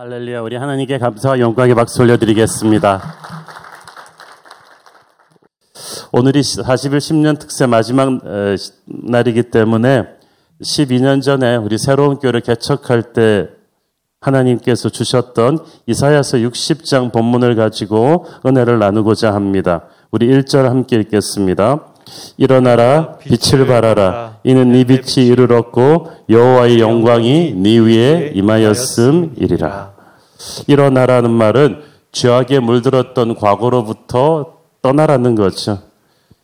할렐루야, 우리 하나님께 감사와 영광의 박수 올려드리겠습니다. 오늘이 40일 10년 특세 마지막 날이기 때문에 12년 전에 우리 새로운 교회를 개척할 때 하나님께서 주셨던 이사야서 60장 본문을 가지고 은혜를 나누고자 합니다. 우리 1절 함께 읽겠습니다. 일어나라 빛을 발하라 이는 네 빛이 이르렀고 여호와의 영광이 네 위에 임하였음이리라. 일어나라는 말은 죄악에 물들었던 과거로부터 떠나라는 거죠.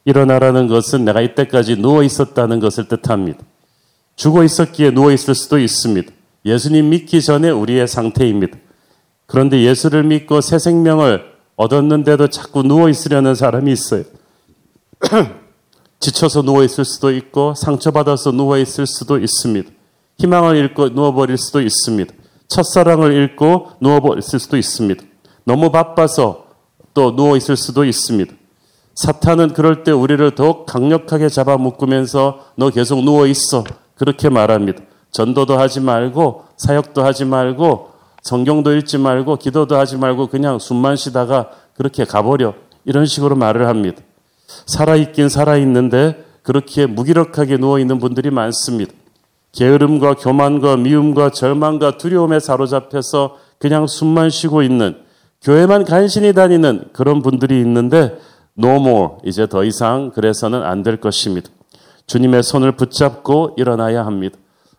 일어나라는 것은 내가 이때까지 누워 있었다는 것을 뜻합니다. 죽어 있었기에 누워 있을 수도 있습니다. 예수님 믿기 전에 우리의 상태입니다. 그런데 예수를 믿고 새 생명을 얻었는데도 자꾸 누워 있으려는 사람이 있어요. 지쳐서 누워 있을 수도 있고 상처받아서 누워 있을 수도 있습니다. 희망을 잃고 누워버릴 수도 있습니다. 첫사랑을 잃고 누워버릴 수도 있습니다. 너무 바빠서 또 누워 있을 수도 있습니다. 사탄은 그럴 때 우리를 더욱 강력하게 잡아 묶으면서 너 계속 누워 있어. 그렇게 말합니다. 전도도 하지 말고 사역도 하지 말고 성경도 읽지 말고 기도도 하지 말고 그냥 숨만 쉬다가 그렇게 가버려. 이런 식으로 말을 합니다. 살아있긴 살아있는데 그렇게 무기력하게 누워있는 분들이 많습니다. 게으름과 교만과 미움과 절망과 두려움에 사로잡혀서 그냥 숨만 쉬고 있는 교회만 간신히 다니는 그런 분들이 있는데 no more 이제 더 이상 그래서는 안 될 것입니다. 주님의 손을 붙잡고 일어나야 합니다.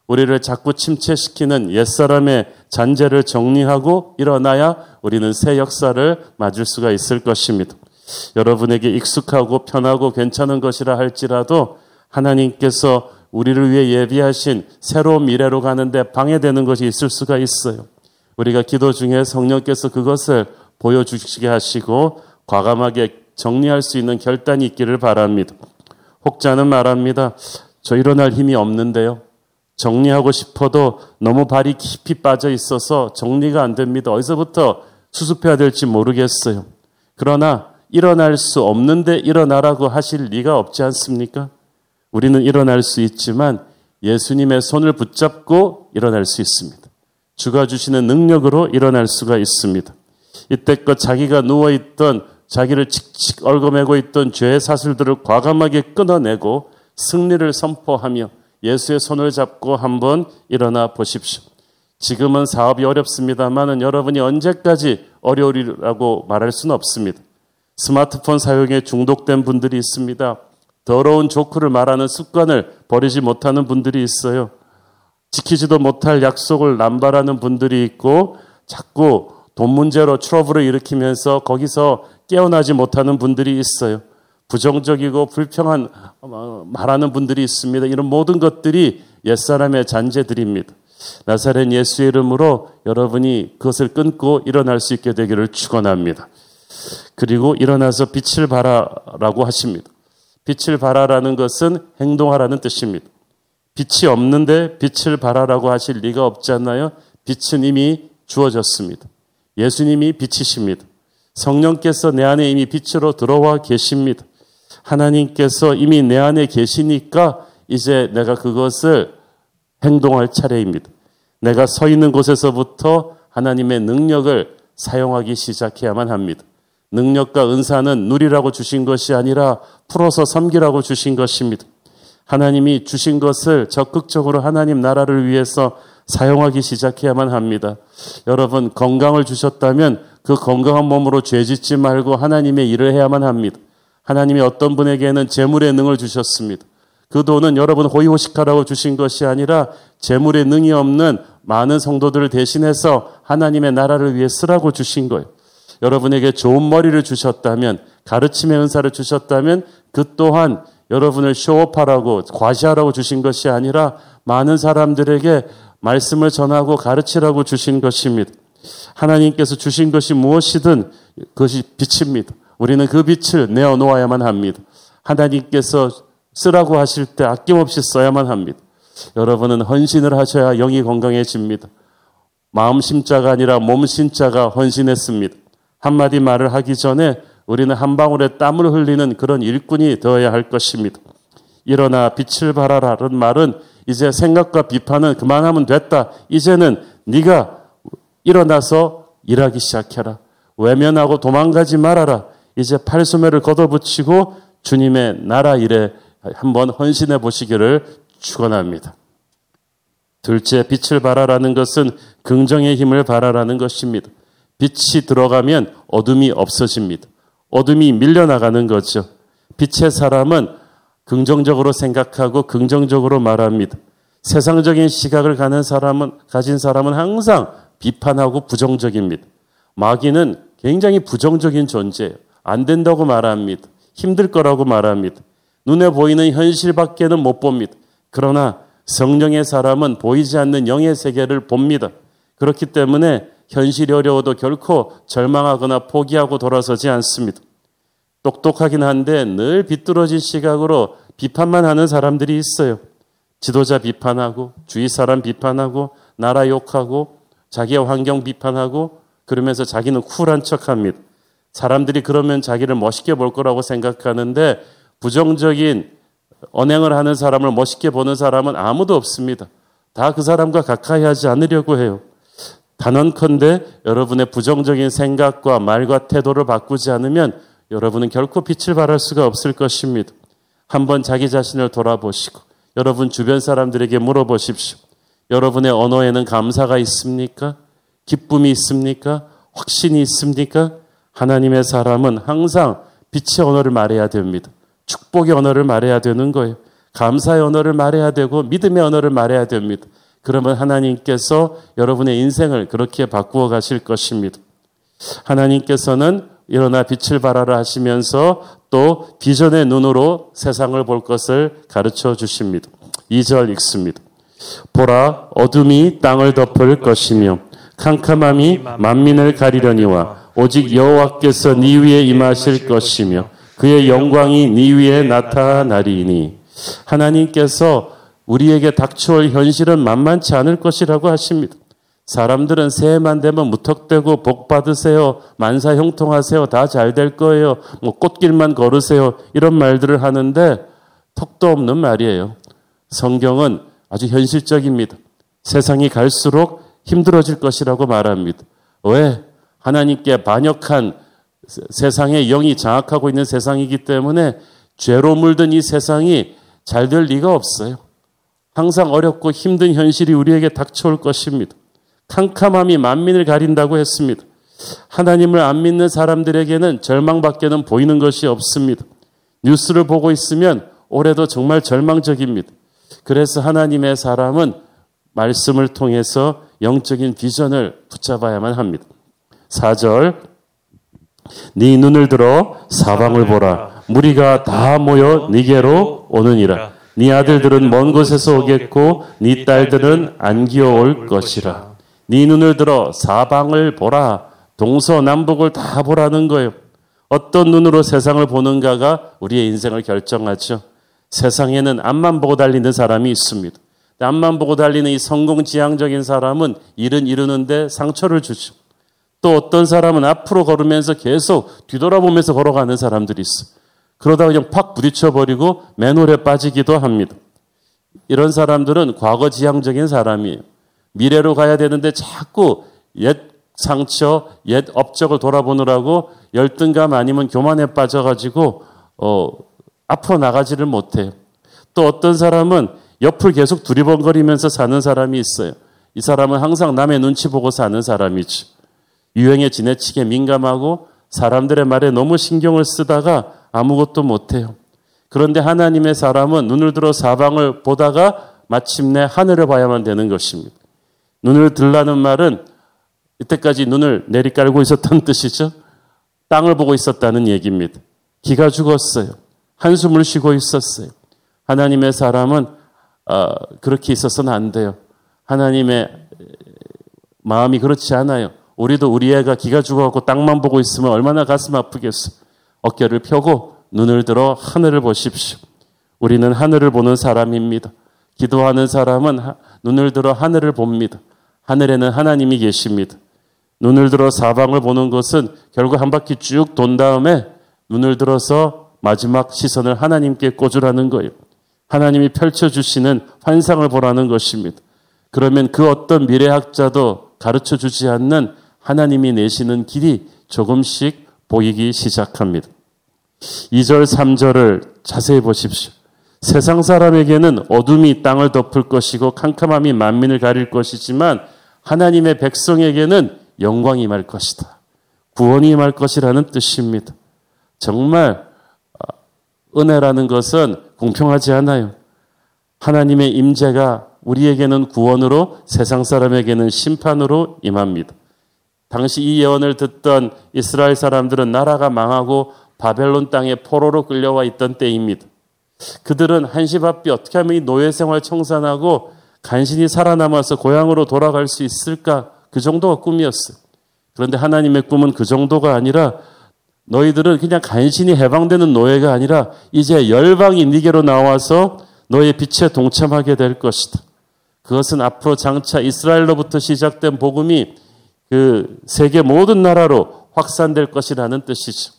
우리를 자꾸 침체시키는 옛사람의 잔재를 정리하고 일어나야 우리는 새 역사를 맞을 수가 있을 것입니다. 여러분에게 익숙하고 편하고 괜찮은 것이라 할지라도 하나님께서 우리를 위해 예비하신 새로운 미래로 가는데 방해되는 것이 있을 수가 있어요. 우리가 기도 중에 성령께서 그것을 보여주시게 하시고 과감하게 정리할 수 있는 결단이 있기를 바랍니다. 혹자는 말합니다. 저 일어날 힘이 없는데요. 정리하고 싶어도 너무 발이 깊이 빠져 있어서 정리가 안 됩니다. 어디서부터 수습해야 될지 모르겠어요. 그러나 일어날 수 없는데 일어나라고 하실 리가 없지 않습니까? 우리는 일어날 수 있지만 예수님의 손을 붙잡고 일어날 수 있습니다. 주가 주시는 능력으로 일어날 수가 있습니다. 이때껏 자기가 누워있던 자기를 칙칙 얽어매고 있던 죄의 사슬들을 과감하게 끊어내고 승리를 선포하며 예수의 손을 잡고 한번 일어나 보십시오. 지금은 사업이 어렵습니다만은 여러분이 언제까지 어려우리라고 말할 수는 없습니다. 스마트폰 사용에 중독된 분들이 있습니다. 더러운 조크를 말하는 습관을 버리지 못하는 분들이 있어요. 지키지도 못할 약속을 남발하는 분들이 있고 자꾸 돈 문제로 트러블을 일으키면서 거기서 깨어나지 못하는 분들이 있어요. 부정적이고 불평한 어, 말하는 분들이 있습니다. 이런 모든 것들이 옛사람의 잔재들입니다. 나사렛 예수의 이름으로 여러분이 그것을 끊고 일어날 수 있게 되기를 축원합니다. 그리고 일어나서 빛을 발하라고 하십니다. 빛을 발하라는 것은 행동하라는 뜻입니다. 빛이 없는데 빛을 발하라고 하실 리가 없지 않나요? 빛은 이미 주어졌습니다. 예수님이 빛이십니다. 성령께서 내 안에 이미 빛으로 들어와 계십니다. 하나님께서 이미 내 안에 계시니까 이제 내가 그것을 행동할 차례입니다. 내가 서 있는 곳에서부터 하나님의 능력을 사용하기 시작해야만 합니다. 능력과 은사는 누리라고 주신 것이 아니라 풀어서 섬기라고 주신 것입니다. 하나님이 주신 것을 적극적으로 하나님 나라를 위해서 사용하기 시작해야만 합니다. 여러분, 건강을 주셨다면 그 건강한 몸으로 죄 짓지 말고 하나님의 일을 해야만 합니다. 하나님이 어떤 분에게는 재물의 능을 주셨습니다. 그 돈은 여러분 호의호식하라고 주신 것이 아니라 재물의 능이 없는 많은 성도들을 대신해서 하나님의 나라를 위해 쓰라고 주신 거예요. 여러분에게 좋은 머리를 주셨다면, 가르침의 은사를 주셨다면, 그 또한 여러분을 쇼업하라고, 과시하라고 주신 것이 아니라 많은 사람들에게 말씀을 전하고 가르치라고 주신 것입니다. 하나님께서 주신 것이 무엇이든 그것이 빛입니다. 우리는 그 빛을 내어 놓아야만 합니다. 하나님께서 쓰라고 하실 때 아낌없이 써야만 합니다. 여러분은 헌신을 하셔야 영이 건강해집니다. 마음 심자가 아니라 몸 심자가 헌신했습니다. 한마디 말을 하기 전에 우리는 한 방울의 땀을 흘리는 그런 일꾼이 되어야 할 것입니다. 일어나 빛을 발하라는 말은 이제 생각과 비판은 그만하면 됐다. 이제는 네가 일어나서 일하기 시작해라. 외면하고 도망가지 말아라. 이제 팔소매를 걷어붙이고 주님의 나라 일에 한번 헌신해 보시기를 축원합니다. 둘째, 빛을 발하라는 것은 긍정의 힘을 발하라는 것입니다. 빛이 들어가면 어둠이 없어집니다. 어둠이 밀려나가는 거죠. 빛의 사람은 긍정적으로 생각하고 긍정적으로 말합니다. 세상적인 시각을 가는 사람은, 가진 사람은 항상 비판하고 부정적입니다. 마귀는 굉장히 부정적인 존재예요. 안 된다고 말합니다. 힘들 거라고 말합니다. 눈에 보이는 현실밖에는 못 봅니다. 그러나 성령의 사람은 보이지 않는 영의 세계를 봅니다. 그렇기 때문에 현실이 어려워도 결코 절망하거나 포기하고 돌아서지 않습니다. 똑똑하긴 한데 늘 비뚤어진 시각으로 비판만 하는 사람들이 있어요. 지도자 비판하고 주위 사람 비판하고 나라 욕하고 자기의 환경 비판하고 그러면서 자기는 쿨한 척합니다. 사람들이 그러면 자기를 멋있게 볼 거라고 생각하는데 부정적인 언행을 하는 사람을 멋있게 보는 사람은 아무도 없습니다. 다 그 사람과 가까이 하지 않으려고 해요. 단언컨대 여러분의 부정적인 생각과 말과 태도를 바꾸지 않으면 여러분은 결코 빛을 발할 수가 없을 것입니다. 한번 자기 자신을 돌아보시고 여러분 주변 사람들에게 물어보십시오. 여러분의 언어에는 감사가 있습니까? 기쁨이 있습니까? 확신이 있습니까? 하나님의 사람은 항상 빛의 언어를 말해야 됩니다. 축복의 언어를 말해야 되는 거예요. 감사의 언어를 말해야 되고 믿음의 언어를 말해야 됩니다. 그러면 하나님께서 여러분의 인생을 그렇게 바꾸어 가실 것입니다. 하나님께서는 일어나 빛을 발하라 하시면서 또 비전의 눈으로 세상을 볼 것을 가르쳐 주십니다. 2절 읽습니다. 보라 어둠이 땅을 덮을 것이며 캄캄함이 만민을 가리려니와 오직 여호와께서 네 위에 임하실 것이며 그의 영광이 네 위에 나타나리니 하나님께서 우리에게 닥쳐올 현실은 만만치 않을 것이라고 하십니다. 사람들은 새해만 되면 무턱대고 복 받으세요. 만사 형통하세요. 다 잘 될 거예요. 뭐 꽃길만 걸으세요. 이런 말들을 하는데 턱도 없는 말이에요. 성경은 아주 현실적입니다. 세상이 갈수록 힘들어질 것이라고 말합니다. 왜? 하나님께 반역한 세상의 영이 장악하고 있는 세상이기 때문에 죄로 물든 이 세상이 잘 될 리가 없어요. 항상 어렵고 힘든 현실이 우리에게 닥쳐올 것입니다. 캄캄함이 만민을 가린다고 했습니다. 하나님을 안 믿는 사람들에게는 절망밖에는 보이는 것이 없습니다. 뉴스를 보고 있으면 올해도 정말 절망적입니다. 그래서 하나님의 사람은 말씀을 통해서 영적인 비전을 붙잡아야만 합니다. 4절 네 눈을 들어 사방을 보라 무리가 다 모여 네게로 오느니라 네 아들들은 먼 곳에서 오겠고 네 딸들은 안 기어올 것이라 네 눈을 들어 사방을 보라 동서남북을 다 보라는 거예요. 어떤 눈으로 세상을 보는가가 우리의 인생을 결정하죠. 세상에는 앞만 보고 달리는 사람이 있습니다. 앞만 보고 달리는 이 성공지향적인 사람은 일은 이루는데 상처를 주죠. 또 어떤 사람은 앞으로 걸으면서 계속 뒤돌아보면서 걸어가는 사람들이 있어. 그러다 그냥 팍 부딪혀버리고 맨홀에 빠지기도 합니다. 이런 사람들은 과거 지향적인 사람이에요. 미래로 가야 되는데 자꾸 옛 상처, 옛 업적을 돌아보느라고 열등감 아니면 교만에 빠져가지고, 어, 앞으로 나가지를 못해요. 또 어떤 사람은 옆을 계속 두리번거리면서 사는 사람이 있어요. 이 사람은 항상 남의 눈치 보고 사는 사람이죠. 유행에 지나치게 민감하고 사람들의 말에 너무 신경을 쓰다가 아무것도 못해요. 그런데 하나님의 사람은 눈을 들어 사방을 보다가 마침내 하늘을 봐야만 되는 것입니다. 눈을 들라는 말은 이때까지 눈을 내리깔고 있었던 뜻이죠. 땅을 보고 있었다는 얘기입니다. 기가 죽었어요. 한숨을 쉬고 있었어요. 하나님의 사람은 어, 그렇게 있어서는 안 돼요. 하나님의 마음이 그렇지 않아요. 우리도 우리 애가 기가 죽어갖고 땅만 보고 있으면 얼마나 가슴 아프겠어. 어깨를 펴고 눈을 들어 하늘을 보십시오. 우리는 하늘을 보는 사람입니다. 기도하는 사람은 눈을 들어 하늘을 봅니다. 하늘에는 하나님이 계십니다. 눈을 들어 사방을 보는 것은 결국 한 바퀴 쭉 돈 다음에 눈을 들어서 마지막 시선을 하나님께 꽂으라는 거예요. 하나님이 펼쳐주시는 환상을 보라는 것입니다. 그러면 그 어떤 미래학자도 가르쳐 주지 않는 하나님이 내시는 길이 조금씩 보이기 시작합니다. 2절, 3절을 자세히 보십시오. 세상 사람에게는 어둠이 땅을 덮을 것이고 캄캄함이 만민을 가릴 것이지만 하나님의 백성에게는 영광이 임할 것이다. 구원이 임할 것이라는 뜻입니다. 정말 어, 은혜라는 것은 공평하지 않아요. 하나님의 임재가 우리에게는 구원으로 세상 사람에게는 심판으로 임합니다. 당시 이 예언을 듣던 이스라엘 사람들은 나라가 망하고 바벨론 땅에 포로로 끌려와 있던 때입니다. 그들은 한시바삐 어떻게 하면 이 노예 생활 청산하고 간신히 살아남아서 고향으로 돌아갈 수 있을까? 그 정도가 꿈이었어요. 그런데 하나님의 꿈은 그 정도가 아니라 너희들은 그냥 간신히 해방되는 노예가 아니라 이제 열방이 니게로 나와서 너의 빛에 동참하게 될 것이다. 그것은 앞으로 장차 이스라엘로부터 시작된 복음이 그 세계 모든 나라로 확산될 것이라는 뜻이죠.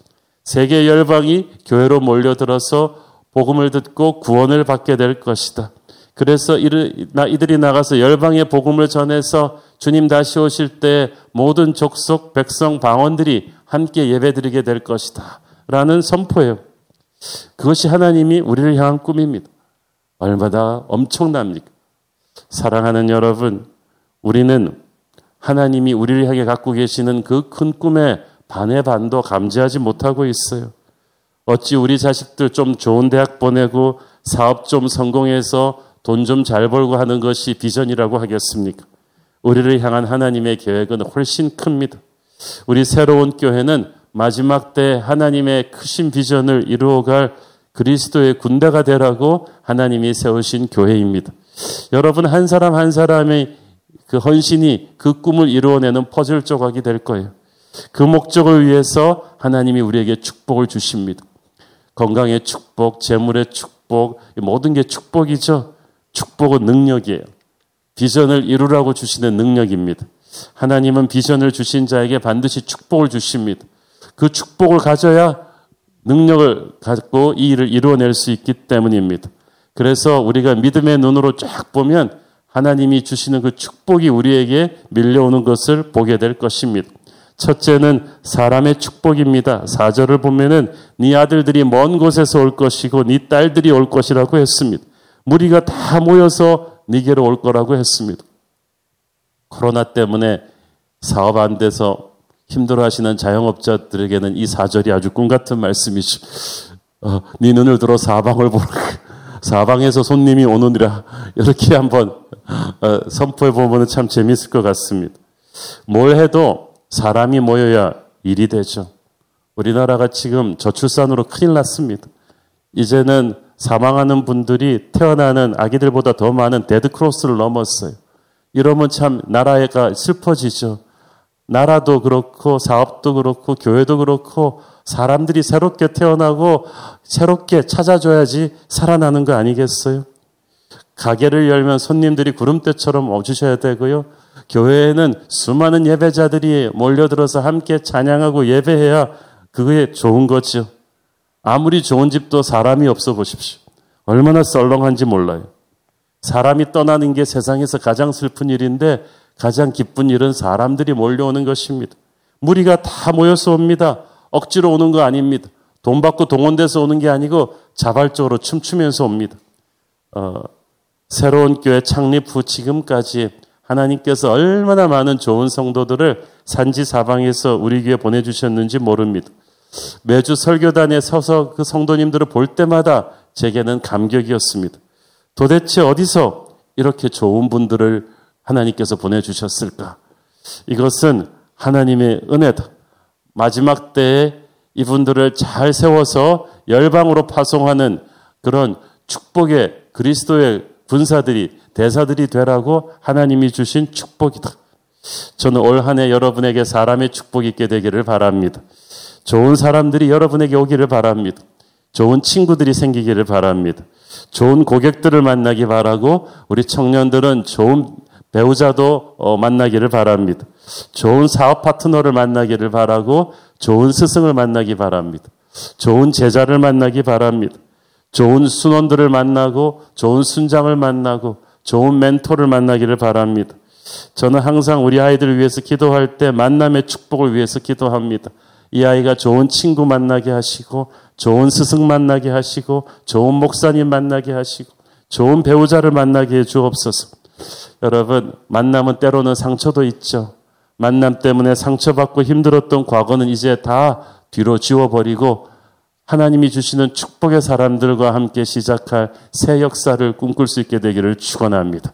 세계 열방이 교회로 몰려들어서 복음을 듣고 구원을 받게 될 것이다. 그래서 이들이 나가서 열방의 복음을 전해서 주님 다시 오실 때 모든 족속, 백성, 방언들이 함께 예배드리게 될 것이다. 라는 선포예요. 그것이 하나님이 우리를 향한 꿈입니다. 얼마나 엄청납니까? 사랑하는 여러분, 우리는 하나님이 우리를 향해 갖고 계시는 그 큰 꿈에 반의 반도 감지하지 못하고 있어요. 어찌 우리 자식들 좀 좋은 대학 보내고 사업 좀 성공해서 돈 좀 잘 벌고 하는 것이 비전이라고 하겠습니까? 우리를 향한 하나님의 계획은 훨씬 큽니다. 우리 새로운 교회는 마지막 때 하나님의 크신 비전을 이루어갈 그리스도의 군대가 되라고 하나님이 세우신 교회입니다. 여러분 한 사람 한 사람의 그 헌신이 그 꿈을 이루어내는 퍼즐 조각이 될 거예요. 그 목적을 위해서 하나님이 우리에게 축복을 주십니다. 건강의 축복, 재물의 축복, 모든 게 축복이죠. 축복은 능력이에요. 비전을 이루라고 주시는 능력입니다. 하나님은 비전을 주신 자에게 반드시 축복을 주십니다. 그 축복을 가져야 능력을 갖고 이 일을 이루어낼 수 있기 때문입니다. 그래서 우리가 믿음의 눈으로 쫙 보면 하나님이 주시는 그 축복이 우리에게 밀려오는 것을 보게 될 것입니다. 첫째는 사람의 축복입니다. 4절을 보면은 네 아들들이 먼 곳에서 올 것이고 네 딸들이 올 것이라고 했습니다. 무리가 다 모여서 네게로 올 거라고 했습니다. 코로나 때문에 사업 안 돼서 힘들어하시는 자영업자들에게는 이 4절이 아주 꿈 같은 말씀이죠. 어, 네 눈을 들어 사방을 보라. 사방에서 손님이 오느니라. 이렇게 한번 어, 선포해 보면 참 재미있을 것 같습니다. 뭘 해도 사람이 모여야 일이 되죠. 우리나라가 지금 저출산으로 큰일 났습니다. 이제는 사망하는 분들이 태어나는 아기들보다 더 많은 데드크로스를 넘었어요. 이러면 참 나라가 슬퍼지죠. 나라도 그렇고 사업도 그렇고 교회도 그렇고 사람들이 새롭게 태어나고 새롭게 찾아줘야지 살아나는 거 아니겠어요? 가게를 열면 손님들이 구름대처럼 오주셔야 되고요. 교회에는 수많은 예배자들이 몰려들어서 함께 찬양하고 예배해야 그게 좋은 거죠. 아무리 좋은 집도 사람이 없어 보십시오. 얼마나 썰렁한지 몰라요. 사람이 떠나는 게 세상에서 가장 슬픈 일인데 가장 기쁜 일은 사람들이 몰려오는 것입니다. 무리가 다 모여서 옵니다. 억지로 오는 거 아닙니다. 돈 받고 동원돼서 오는 게 아니고 자발적으로 춤추면서 옵니다. 어, 새로운 교회 창립 후 지금까지 하나님께서 얼마나 많은 좋은 성도들을 산지 사방에서 우리 교회 보내주셨는지 모릅니다. 매주 설교단에 서서 그 성도님들을 볼 때마다 제게는 감격이었습니다. 도대체 어디서 이렇게 좋은 분들을 하나님께서 보내주셨을까? 이것은 하나님의 은혜다. 마지막 때에 이분들을 잘 세워서 열방으로 파송하는 그런 축복의 그리스도의 군사들이 대사들이 되라고 하나님이 주신 축복이다. 저는 올 한 해 여러분에게 사람의 축복이 있게 되기를 바랍니다. 좋은 사람들이 여러분에게 오기를 바랍니다. 좋은 친구들이 생기기를 바랍니다. 좋은 고객들을 만나기 바라고 우리 청년들은 좋은 배우자도 어, 만나기를 바랍니다. 좋은 사업 파트너를 만나기를 바라고 좋은 스승을 만나기 바랍니다. 좋은 제자를 만나기 바랍니다. 좋은 순원들을 만나고 좋은 순장을 만나고 좋은 멘토를 만나기를 바랍니다. 저는 항상 우리 아이들을 위해서 기도할 때 만남의 축복을 위해서 기도합니다. 이 아이가 좋은 친구 만나게 하시고, 좋은 스승 만나게 하시고, 좋은 목사님 만나게 하시고, 좋은 배우자를 만나게 해 주옵소서. 여러분, 만남은 때로는 상처도 있죠. 만남 때문에 상처받고 힘들었던 과거는 이제 다 뒤로 지워버리고 하나님이 주시는 축복의 사람들과 함께 시작할 새 역사를 꿈꿀 수 있게 되기를 축원합니다.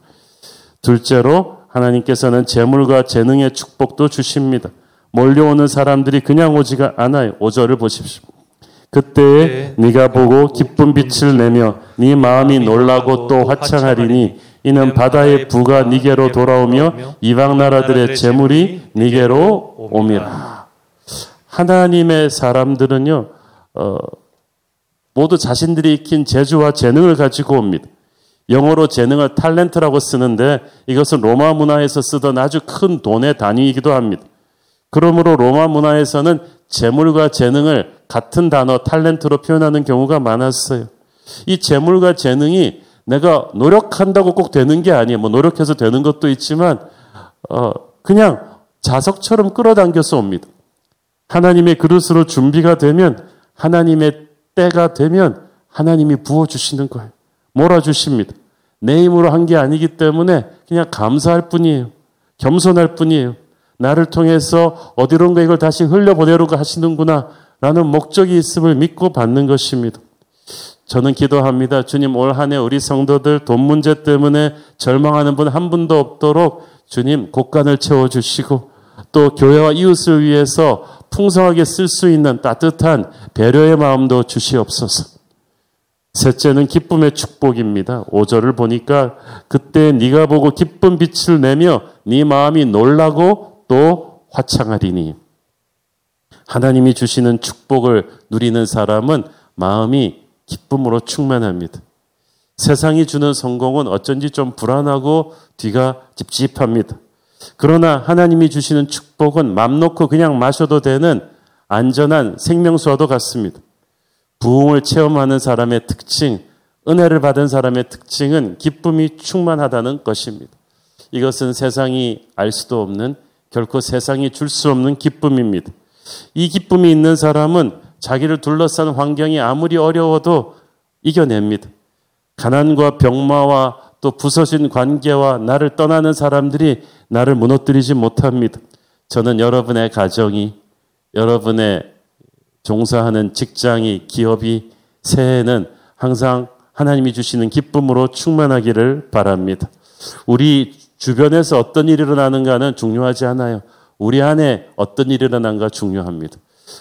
둘째로 하나님께서는 재물과 재능의 축복도 주십니다. 몰려오는 사람들이 그냥 오지가 않아요. 오절을 보십시오. 그때에 네. 가 보고 기쁜 빛을 내며 네 마음이 놀라고 또 화창하리니 이는 바다의 부가 니게로 돌아오며 이방 나라들의 재물이 니게로 옴이라. 하나님의 사람들은요, 어, 모두 자신들이 익힌 재주와 재능을 가지고 옵니다. 영어로 재능을 탤런트라고 쓰는데 이것은 로마 문화에서 쓰던 아주 큰 돈의 단위이기도 합니다. 그러므로 로마 문화에서는 재물과 재능을 같은 단어 탤런트로 표현하는 경우가 많았어요. 이 재물과 재능이 내가 노력한다고 꼭 되는 게 아니에요. 뭐 노력해서 되는 것도 있지만 어 그냥 자석처럼 끌어당겨서 옵니다. 하나님의 그릇으로 준비가 되면 하나님의 때가 되면 하나님이 부어 주시는 거예요. 몰아 주십니다. 내 힘으로 한 게 아니기 때문에 그냥 감사할 뿐이에요. 겸손할 뿐이에요. 나를 통해서 어디론가 이걸 다시 흘려보내려고 하시는구나 라는 목적이 있음을 믿고 받는 것입니다. 저는 기도합니다. 주님 올 한 해 우리 성도들 돈 문제 때문에 절망하는 분 한 분도 없도록 주님 곳간을 채워주시고 또 교회와 이웃을 위해서 풍성하게 쓸 수 있는 따뜻한 배려의 마음도 주시옵소서. 셋째는 기쁨의 축복입니다. 5절을 보니까 그때 네가 보고 기쁜 빛을 내며 네 마음이 놀라고 또 화창하리니 하나님이 주시는 축복을 누리는 사람은 마음이 기쁨으로 충만합니다. 세상이 주는 성공은 어쩐지 좀 불안하고 뒤가 찝찝합니다. 그러나 하나님이 주시는 축복은 맘 놓고 그냥 마셔도 되는 안전한 생명수와도 같습니다. 부흥을 체험하는 사람의 특징, 은혜를 받은 사람의 특징은 기쁨이 충만하다는 것입니다. 이것은 세상이 알 수도 없는 결코 세상이 줄 수 없는 기쁨입니다. 이 기쁨이 있는 사람은 자기를 둘러싼 환경이 아무리 어려워도 이겨냅니다. 가난과 병마와 또 부서진 관계와 나를 떠나는 사람들이 나를 무너뜨리지 못합니다. 저는 여러분의 가정이, 여러분의 종사하는 직장이, 기업이, 새해는 항상 하나님이 주시는 기쁨으로 충만하기를 바랍니다. 우리 주변에서 어떤 일이 일어나는가는 중요하지 않아요. 우리 안에 어떤 일이 일어난가 중요합니다.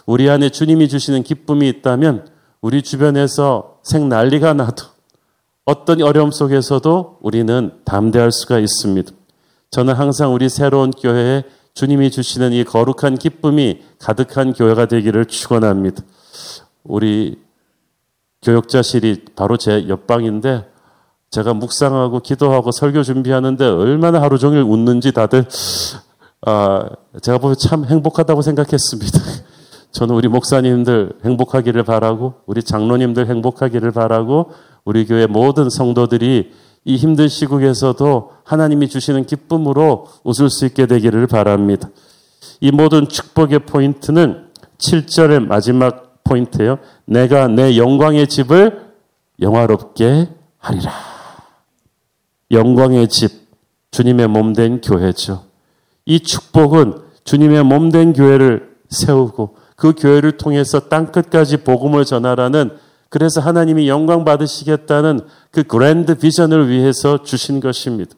우리 안에 주님이 주시는 기쁨이 있다면 우리 주변에서 생 난리가 나도 어떤 어려움 속에서도 우리는 담대할 수가 있습니다. 저는 항상 우리 새로운 교회에 주님이 주시는 이 거룩한 기쁨이 가득한 교회가 되기를 축원합니다. 우리 교역자실이 바로 제 옆방인데 제가 묵상하고 기도하고 설교 준비하는데 얼마나 하루 종일 웃는지 다들 아, 제가 보면 참 행복하다고 생각했습니다. 저는 우리 목사님들 행복하기를 바라고 우리 장로님들 행복하기를 바라고 우리 교회 모든 성도들이 이 힘든 시국에서도 하나님이 주시는 기쁨으로 웃을 수 있게 되기를 바랍니다. 이 모든 축복의 포인트는 7절의 마지막 포인트예요. 내가 내 영광의 집을 영화롭게 하리라. 영광의 집, 주님의 몸된 교회죠. 이 축복은 주님의 몸된 교회를 세우고 그 교회를 통해서 땅 끝까지 복음을 전하라는 그래서 하나님이 영광 받으시겠다는 그 그랜드 비전을 위해서 주신 것입니다.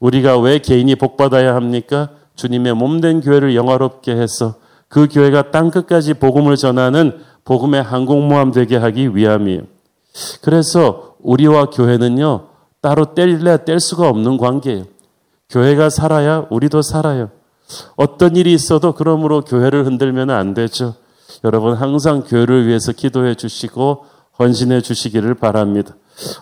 우리가 왜 개인이 복 받아야 합니까? 주님의 몸된 교회를 영화롭게 해서 그 교회가 땅 끝까지 복음을 전하는 복음의 항공모함 되게 하기 위함이에요. 그래서 우리와 교회는요, 따로 뗄래 뗄 수가 없는 관계예요. 교회가 살아야 우리도 살아요. 어떤 일이 있어도 그러므로 교회를 흔들면 안 되죠. 여러분 항상 교회를 위해서 기도해 주시고 헌신해 주시기를 바랍니다.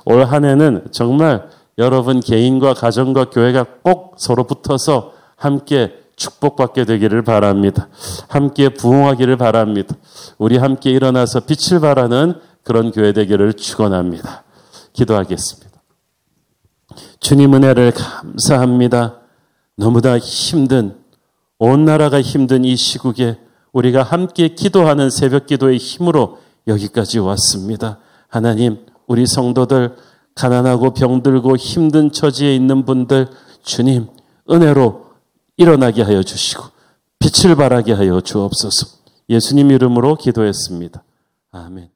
올 한 해는 정말 여러분 개인과 가정과 교회가 꼭 서로 붙어서 함께 축복받게 되기를 바랍니다. 함께 부흥하기를 바랍니다. 우리 함께 일어나서 빛을 발하는 그런 교회 되기를 축원합니다. 기도하겠습니다. 주님 은혜를 감사합니다. 너무나 힘든 온 나라가 힘든 이 시국에 우리가 함께 기도하는 새벽 기도의 힘으로 여기까지 왔습니다. 하나님, 우리 성도들 가난하고 병들고 힘든 처지에 있는 분들 주님 은혜로 일어나게 하여 주시고 빛을 발하게 하여 주옵소서. 예수님 이름으로 기도했습니다. 아멘.